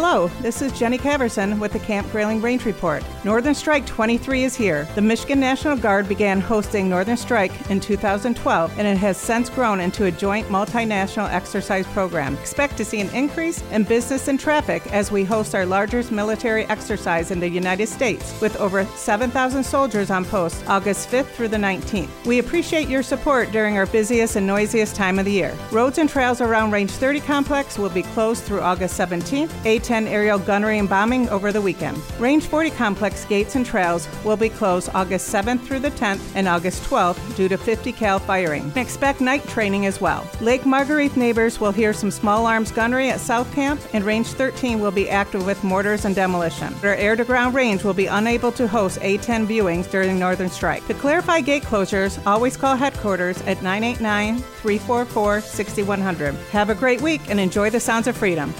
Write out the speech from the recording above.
Hello, this is Jenny Caverson with the Camp Grayling Range Report. Northern Strike 23 is here. The Michigan National Guard began hosting Northern Strike in 2012, and it has since grown into a joint multinational exercise program. Expect to see an increase in business and traffic as we host our largest military exercise in the United States with over 7,000 soldiers on post August 5th through the 19th. We appreciate your support during our busiest and noisiest time of the year. Roads and trails around Range 30 complex will be closed through August 17th. A-10 aerial gunnery and bombing over the weekend. Range 40 complex gates and trails will be closed August 7th through the 10th and August 12th due to 50 cal firing. Expect night training as well. Lake Margrethe neighbors will hear some small arms gunnery at South Camp, and Range 13 will be active with mortars and demolition. Our air to ground range will be unable to host A-10 viewings during Northern Strike. To clarify gate closures, always call headquarters at 989 344 6100. Have a great week and enjoy the sounds of freedom.